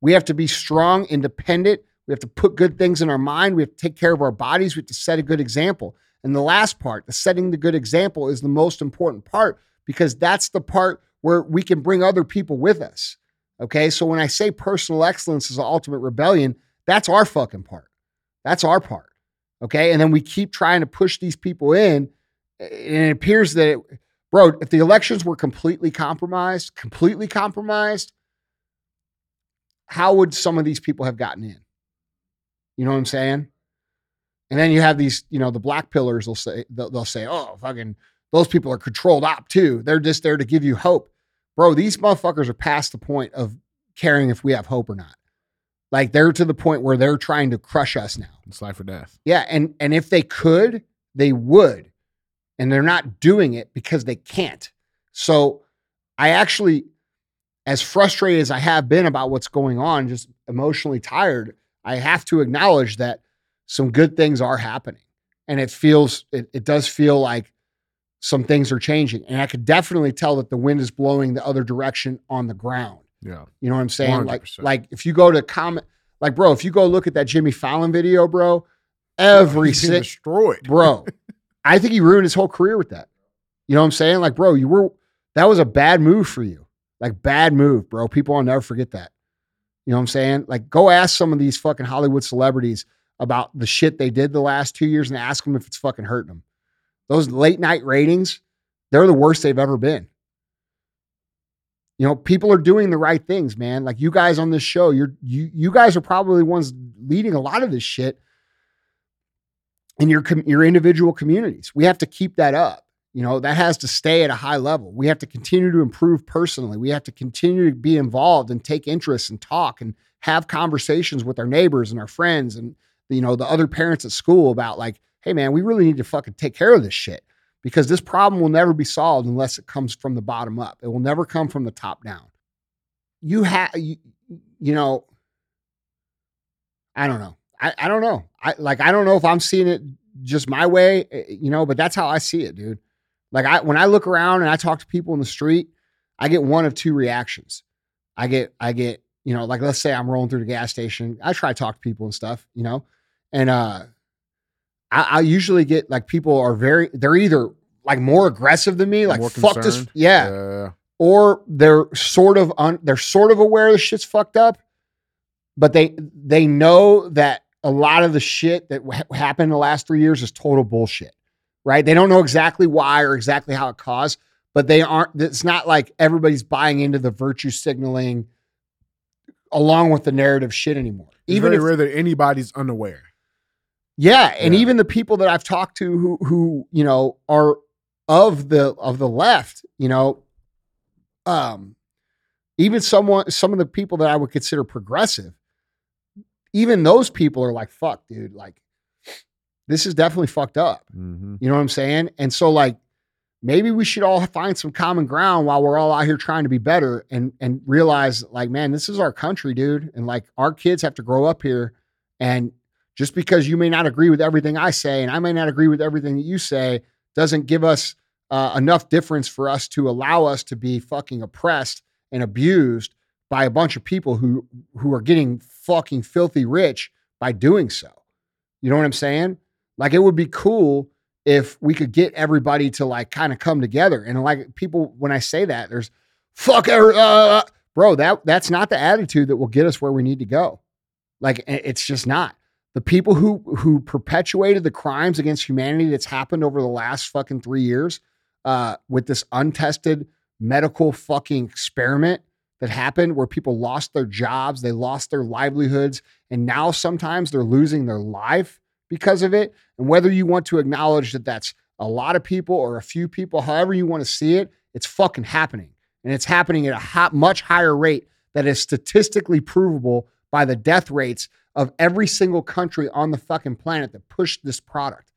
We have to be strong, independent. We have to put good things in our mind. We have to take care of our bodies. We have to set a good example. And the last part, the setting the good example, is the most important part because that's the part where we can bring other people with us. Okay. So when I say personal excellence is the ultimate rebellion, that's our fucking part. That's our part. Okay. And then we keep trying to push these people in. And it appears that, it, bro, if the elections were completely compromised, completely compromised, how would some of these people have gotten in? You know what I'm saying? And then you have these, you know, the black pillars will say, they'll, they'll say, oh, fucking, those people are controlled op too. They're just there to give you hope. Bro, these motherfuckers are past the point of caring if we have hope or not. Like they're to the point where they're trying to crush us now. It's life or death. Yeah, and and if they could, they would. And they're not doing it because they can't. So I actually as frustrated as I have been about what's going on, just emotionally tired, I have to acknowledge that some good things are happening. And it feels it, it does feel like some things are changing. And I could definitely tell that the wind is blowing the other direction on the ground. Yeah. You know what I'm saying? Like, 100%. like if you go to comment, like, bro, if you go look at that Jimmy Fallon video, bro, every single destroyed. bro, I think he ruined his whole career with that. You know what I'm saying? Like, bro, you were that was a bad move for you. Like, bad move, bro. People will never forget that. You know what I'm saying? Like, go ask some of these fucking Hollywood celebrities about the shit they did the last two years and ask them if it's fucking hurting them. Those late night ratings, they're the worst they've ever been. You know, people are doing the right things, man. Like you guys on this show, you're you you guys are probably ones leading a lot of this shit in your com- your individual communities. We have to keep that up. You know, that has to stay at a high level. We have to continue to improve personally. We have to continue to be involved and take interest and talk and have conversations with our neighbors and our friends and you know the other parents at school about like, hey man, we really need to fucking take care of this shit because this problem will never be solved unless it comes from the bottom up. It will never come from the top down. You have you, you know, I don't know. I, I don't know. I like I don't know if I'm seeing it just my way, eh, you know, but that's how I see it, dude. Like I when I look around and I talk to people in the street, I get one of two reactions. I get I get, you know, like let's say I'm rolling through the gas station. I try to talk to people and stuff, you know, and uh I, I usually get like people are very they're either like more aggressive than me, like fuck this, yeah, Yeah. or they're sort of un, they're sort of aware the shit's fucked up, but they they know that a lot of the shit that ha- happened in the last three years is total bullshit, right? They don't know exactly why or exactly how it caused, but they aren't. It's not like everybody's buying into the virtue signaling along with the narrative shit anymore. It's Even very if rare that anybody's unaware. yeah, and Yeah. even the people that I've talked to who who you know are of the of the left, you know, um, even someone some of the people that I would consider progressive, even those people are like, "Fuck, dude, like this is definitely fucked up." Mm-hmm. You know what I'm saying? And so like maybe we should all find some common ground while we're all out here trying to be better and and realize like man, this is our country, dude, and like our kids have to grow up here and just because you may not agree with everything I say and I may not agree with everything that you say doesn't give us uh, enough difference for us to allow us to be fucking oppressed and abused by a bunch of people who who are getting fucking filthy rich by doing so. You know what I'm saying? Like it would be cool if we could get everybody to like kind of come together and like people when I say that there's fuck uh, bro that that's not the attitude that will get us where we need to go. Like it's just not. The people who who perpetuated the crimes against humanity that's happened over the last fucking 3 years uh with this untested medical fucking experiment that happened where people lost their jobs, they lost their livelihoods, and now sometimes they're losing their life because of it. And whether you want to acknowledge that that's a lot of people or a few people, however you want to see it, it's fucking happening. And it's happening at a hot, much higher rate that is statistically provable by the death rates of every single country on the fucking planet that pushed this product.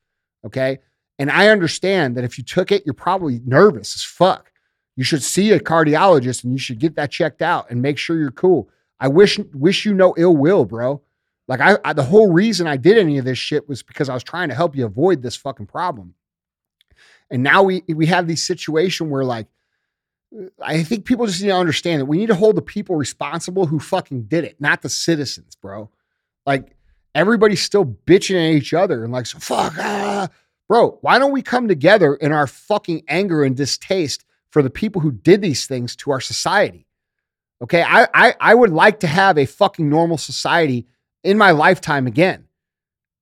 Okay. And I understand that if you took it, you're probably nervous as fuck. You should see a cardiologist and you should get that checked out and make sure you're cool. I wish wish you no ill will, bro. Like I, I the whole reason I did any of this shit was because I was trying to help you avoid this fucking problem. And now we we have these situation where like I think people just need to understand that we need to hold the people responsible who fucking did it, not the citizens, bro. Like everybody's still bitching at each other and like, so fuck, ah. bro. Why don't we come together in our fucking anger and distaste for the people who did these things to our society? Okay, I I, I would like to have a fucking normal society in my lifetime again.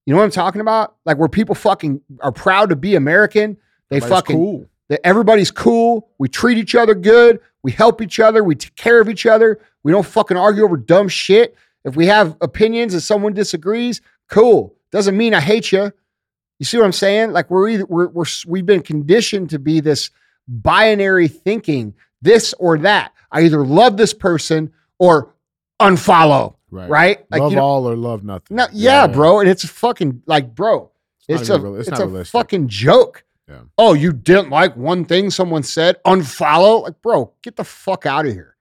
You know what I'm talking about? Like where people fucking are proud to be American. They Everybody's fucking cool. that everybody's cool. We treat each other good. We help each other. We take care of each other. We don't fucking argue over dumb shit. If we have opinions and someone disagrees, cool. Doesn't mean I hate you. You see what I'm saying? Like we're either we're, we're we've been conditioned to be this binary thinking, this or that. I either love this person or unfollow. Right. Right? Like love you know, all or love nothing. no, yeah, bro. And it's fucking like, bro, It's, it's, a real- it's, not a realistic. fucking joke. Yeah. Oh, you didn't like one thing someone said? Unfollow? Like, bro, get the fuck out of here.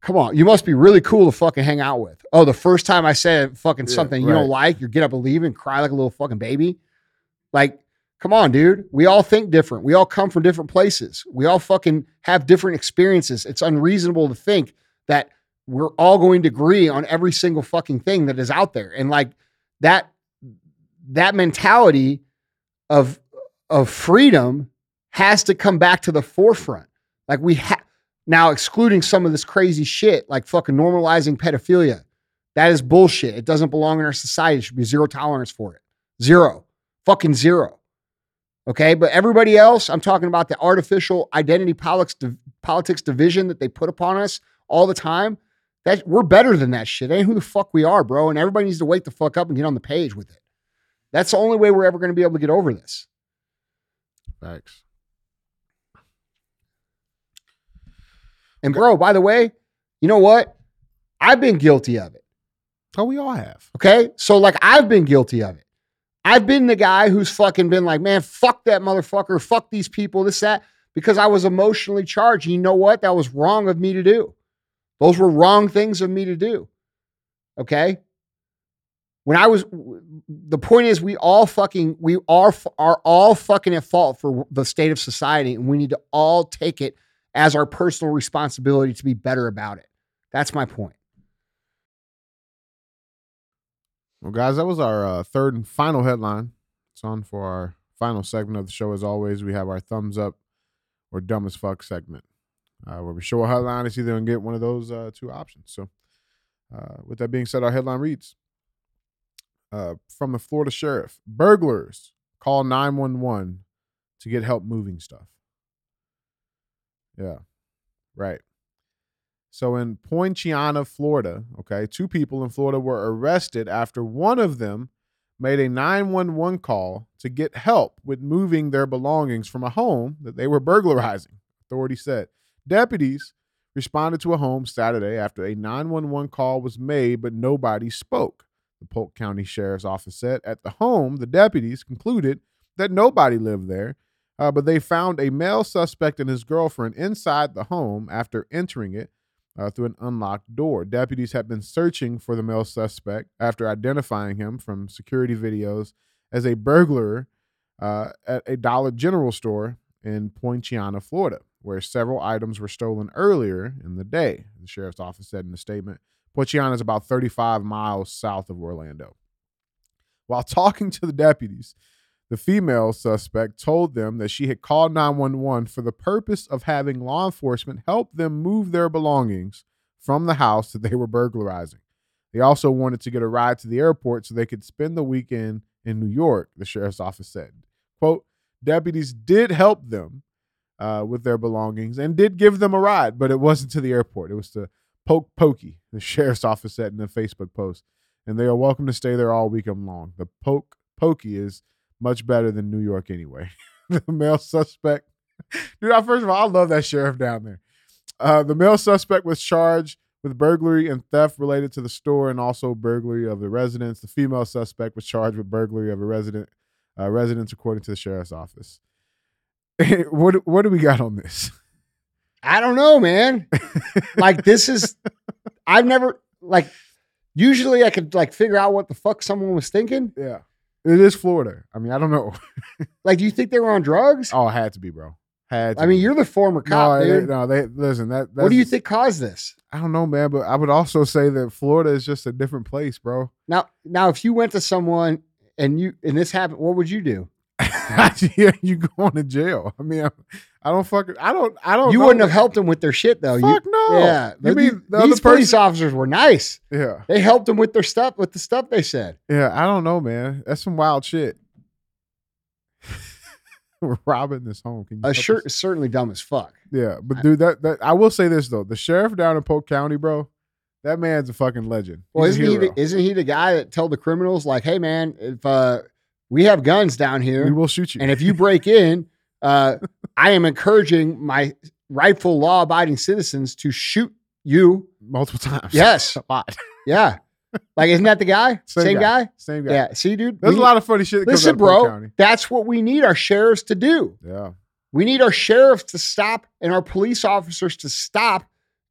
Come on. You must be really cool to fucking hang out with. Oh, the first time I said fucking Yeah, something you right. don't like, you get up and leave and cry like a little fucking baby. Like, come on, dude. We all think different. We all come from different places. We all fucking have different experiences. It's unreasonable to think that we're all going to agree on every single fucking thing that is out there. And like that that mentality of of freedom has to come back to the forefront. Like we have now excluding some of this crazy shit, like fucking normalizing pedophilia. That is bullshit. It doesn't belong in our society. There should be zero tolerance for it. Zero. Fucking zero. Okay. But everybody else, I'm talking about the artificial identity politics, politics division that they put upon us all the time. That we're better than that shit. Ain't who the fuck we are, bro. And everybody needs to wake the fuck up and get on the page with it. That's the only way we're ever going to be able to get over this. Thanks. And bro, by the way, you know what? I've been guilty of it. Oh, we all have. Okay. So, like, I've been guilty of it. I've been the guy who's fucking been like, man, fuck that motherfucker, fuck these people, this, that, because I was emotionally charged. And you know what? That was wrong of me to do. Those were wrong things of me to do. Okay. When I was, the point is, we all fucking, we are, are all fucking at fault for the state of society. And we need to all take it as our personal responsibility to be better about it. That's my point. Well, guys, that was our uh, third and final headline. It's on for our final segment of the show. As always, we have our thumbs up or dumb as fuck segment, uh, where we show a headline. It's either going to get one of those uh, two options. So, uh, with that being said, our headline reads uh, from the Florida sheriff Burglars call 911 to get help moving stuff. Yeah, right. So in Poinciana, Florida, okay, two people in Florida were arrested after one of them made a 911 call to get help with moving their belongings from a home that they were burglarizing, authorities said. Deputies responded to a home Saturday after a 911 call was made, but nobody spoke. The Polk County Sheriff's Office said at the home, the deputies concluded that nobody lived there, uh, but they found a male suspect and his girlfriend inside the home after entering it uh, through an unlocked door. Deputies have been searching for the male suspect after identifying him from security videos as a burglar uh, at a Dollar General store in Poinciana, Florida, where several items were stolen earlier in the day, the sheriff's office said in a statement. Poinciana is about 35 miles south of Orlando. While talking to the deputies, the female suspect told them that she had called 911 for the purpose of having law enforcement help them move their belongings from the house that they were burglarizing. They also wanted to get a ride to the airport so they could spend the weekend in New York, the sheriff's office said. Quote, deputies did help them uh, with their belongings and did give them a ride, but it wasn't to the airport. It was to Polk Pokey, the sheriff's office said in a Facebook post. And they are welcome to stay there all weekend long. The Polk Pokey is much better than New York anyway. the male suspect, dude. I, first of all, I love that sheriff down there. Uh, the male suspect was charged with burglary and theft related to the store, and also burglary of the residence. The female suspect was charged with burglary of a resident uh, residence, according to the sheriff's office. what what do we got on this? I don't know, man. like this is, I've never like. Usually, I could like figure out what the fuck someone was thinking. Yeah. It is Florida. I mean, I don't know. like, do you think they were on drugs? Oh, it had to be, bro. Had. I mean, you're the former cop, no, dude. They, no, they listen. That. what do you think caused this? I don't know, man. But I would also say that Florida is just a different place, bro. Now, now, if you went to someone and you and this happened, what would you do? yeah, you going to jail. I mean, I, I don't fucking. I don't. I don't. You know. wouldn't have helped them with their shit, though. Fuck you, no. Yeah. You the, mean the these other police person- officers were nice. Yeah. They helped them with their stuff, with the stuff they said. Yeah. I don't know, man. That's some wild shit. We're robbing this home. Can you A help shirt us? is certainly dumb as fuck. Yeah, but dude, that that I will say this though, the sheriff down in Polk County, bro, that man's a fucking legend. Well, He's a isn't he? The, isn't he the guy that tell the criminals like, "Hey, man, if uh, we have guns down here, we will shoot you. and if you break in, uh, I am encouraging my rightful law-abiding citizens to shoot you." multiple times. Yes, a lot. yeah. Like, isn't that the guy? Same Same, guy. guy. Same guy. Yeah. See, dude, There's we- a lot of funny shit that Listen, bro, County. that's what we need our sheriffs to do. Yeah. We need our sheriffs to stop and our police officers to stop.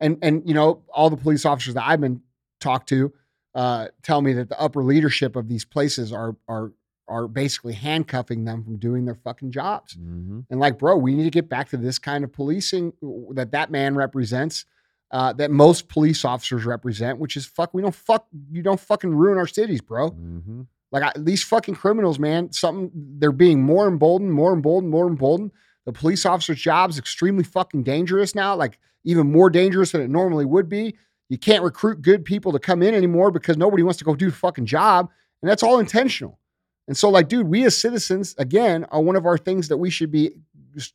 And and you know, all the police officers that I've been talked to uh, tell me that the upper leadership of these places are are are basically handcuffing them from doing their fucking jobs. Mm-hmm. And like, bro, we need to get back to this kind of policing that that man represents, uh, that most police officers represent, which is fuck. We don't fuck. You don't fucking ruin our cities, bro. Mm-hmm. Like I, these fucking criminals, man. Something they're being more emboldened, more emboldened, more emboldened. The police officer's job is extremely fucking dangerous now. Like even more dangerous than it normally would be. You can't recruit good people to come in anymore because nobody wants to go do the fucking job, and that's all intentional. And so, like, dude, we as citizens, again, are one of our things that we should be,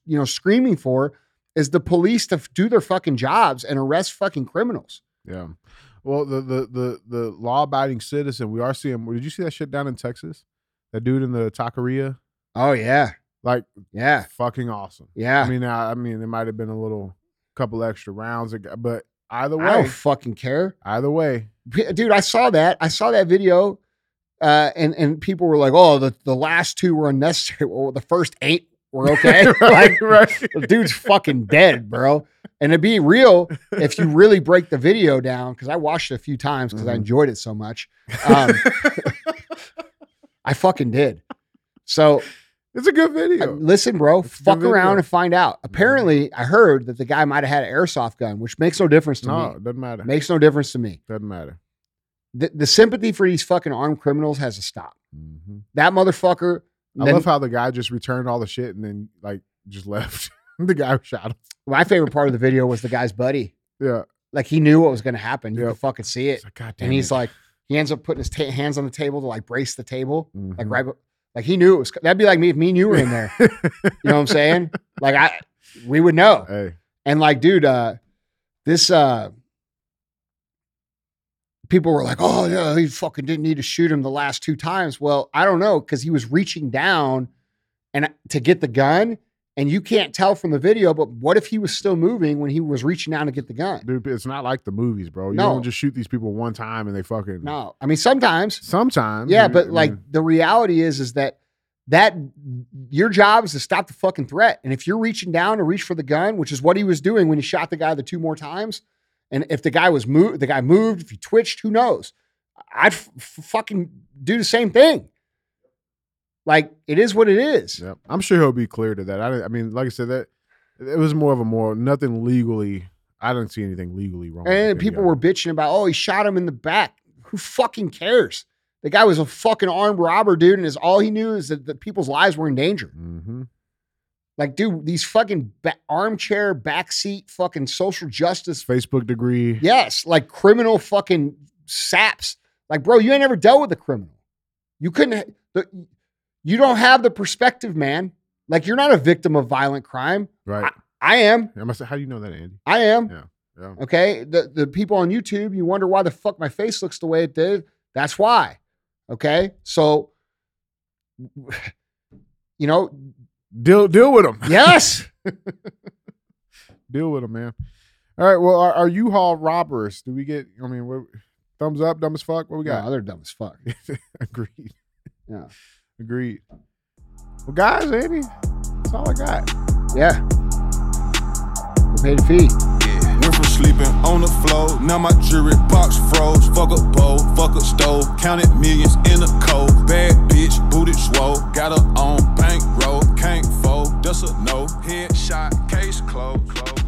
you know, screaming for is the police to f- do their fucking jobs and arrest fucking criminals. Yeah. Well, the the the the law abiding citizen, we are seeing. Did you see that shit down in Texas? That dude in the taqueria, Oh yeah, like yeah, fucking awesome. yeah. I mean, I, I mean, it might have been a little couple extra rounds, but Either way, I don't fucking care. either way. Dude, I saw that. I saw that video. Uh, and and people were like, "Oh, the, the last two were unnecessary." Well, the first eight were okay. like, right. the dude's fucking dead, bro. And to be real, if you really break the video down, because I watched it a few times because I Mhm. enjoyed it so much, um, I fucking did. So it's a good uh, video. listen, bro, It's fuck around and find out. Apparently, I heard that the guy might have had an airsoft gun, which makes no difference to no, me. it doesn't matter. Makes no difference to me. doesn't matter. The, the sympathy for these fucking armed criminals has to stop. Mhm. That motherfucker. I then- love how the guy just returned all the shit and then like just left. the guy who shot him. my favorite part of the video was the guy's buddy. Yeah. Like he knew what was going to happen. You Yep. could fucking see it. Like, God damn and he's it. like, he ends up putting his ta- hands on the table to like brace the table, like Mhm. right, be- like he knew it was. That'd be like me if me and you were in there. you know what I'm saying? Like I, we would know. hey, And like, dude, uh, this uh, people were like, oh yeah, he fucking didn't need to shoot him the last two times. Well, I don't know because he was reaching down and to get the gun. And you can't tell from the video, but what if he was still moving when he was reaching down to get the gun? dude, it's not like the movies, bro. You No. don't just shoot these people one time and they fucking. No, I mean sometimes Sometimes. Yeah, I but mean, like the reality is, is that that your job is to stop the fucking threat. And if you're reaching down to reach for the gun, which is what he was doing when he shot the guy the two more times, and if the guy was moved, the guy moved, if he twitched, who knows? I'd f- fucking do the same thing. Like it is what it is. Yeah, I'm sure he'll be clear to that. I, I mean, like I said, that it was more of a more nothing legally. I didn't see anything legally wrong. with And people were bitching about, oh, he shot him in the back. Who fucking cares? The guy was a fucking armed robber, dude, and is all he knew is that, that people's lives were in danger. Mhm. Like, dude, these fucking ba- armchair, backseat, fucking social justice. Facebook degree. Yes, like criminal fucking saps. Like, bro, you ain't ever dealt with a criminal. You couldn't. The, you don't have the perspective, man. Like, you're not a victim of violent crime. Right. I am. I must say, how do you know that, Andy? I am. Yeah. Yeah. Okay. The the people on YouTube, you wonder why the fuck my face looks the way it did. That's why. Okay. So, you know, Deal deal with them. yes. deal with them, man. All right. Well, our, our U-Haul robbers. Do we get? I mean, what, thumbs up, dumb as fuck. What we Yeah, got? they're dumb as fuck. Agreed. Yeah. Agreed. Well, guys, Andy, that's all I got. Yeah. We paid a fee. Yeah. Went from sleeping on the floor, now my jewelry box froze. Fuck a bowl, fuck a stove, counted millions in a cold. Bad bitch, booted swole, got her on bankroll, can't fold, that's a no. Headshot, case closed, closed.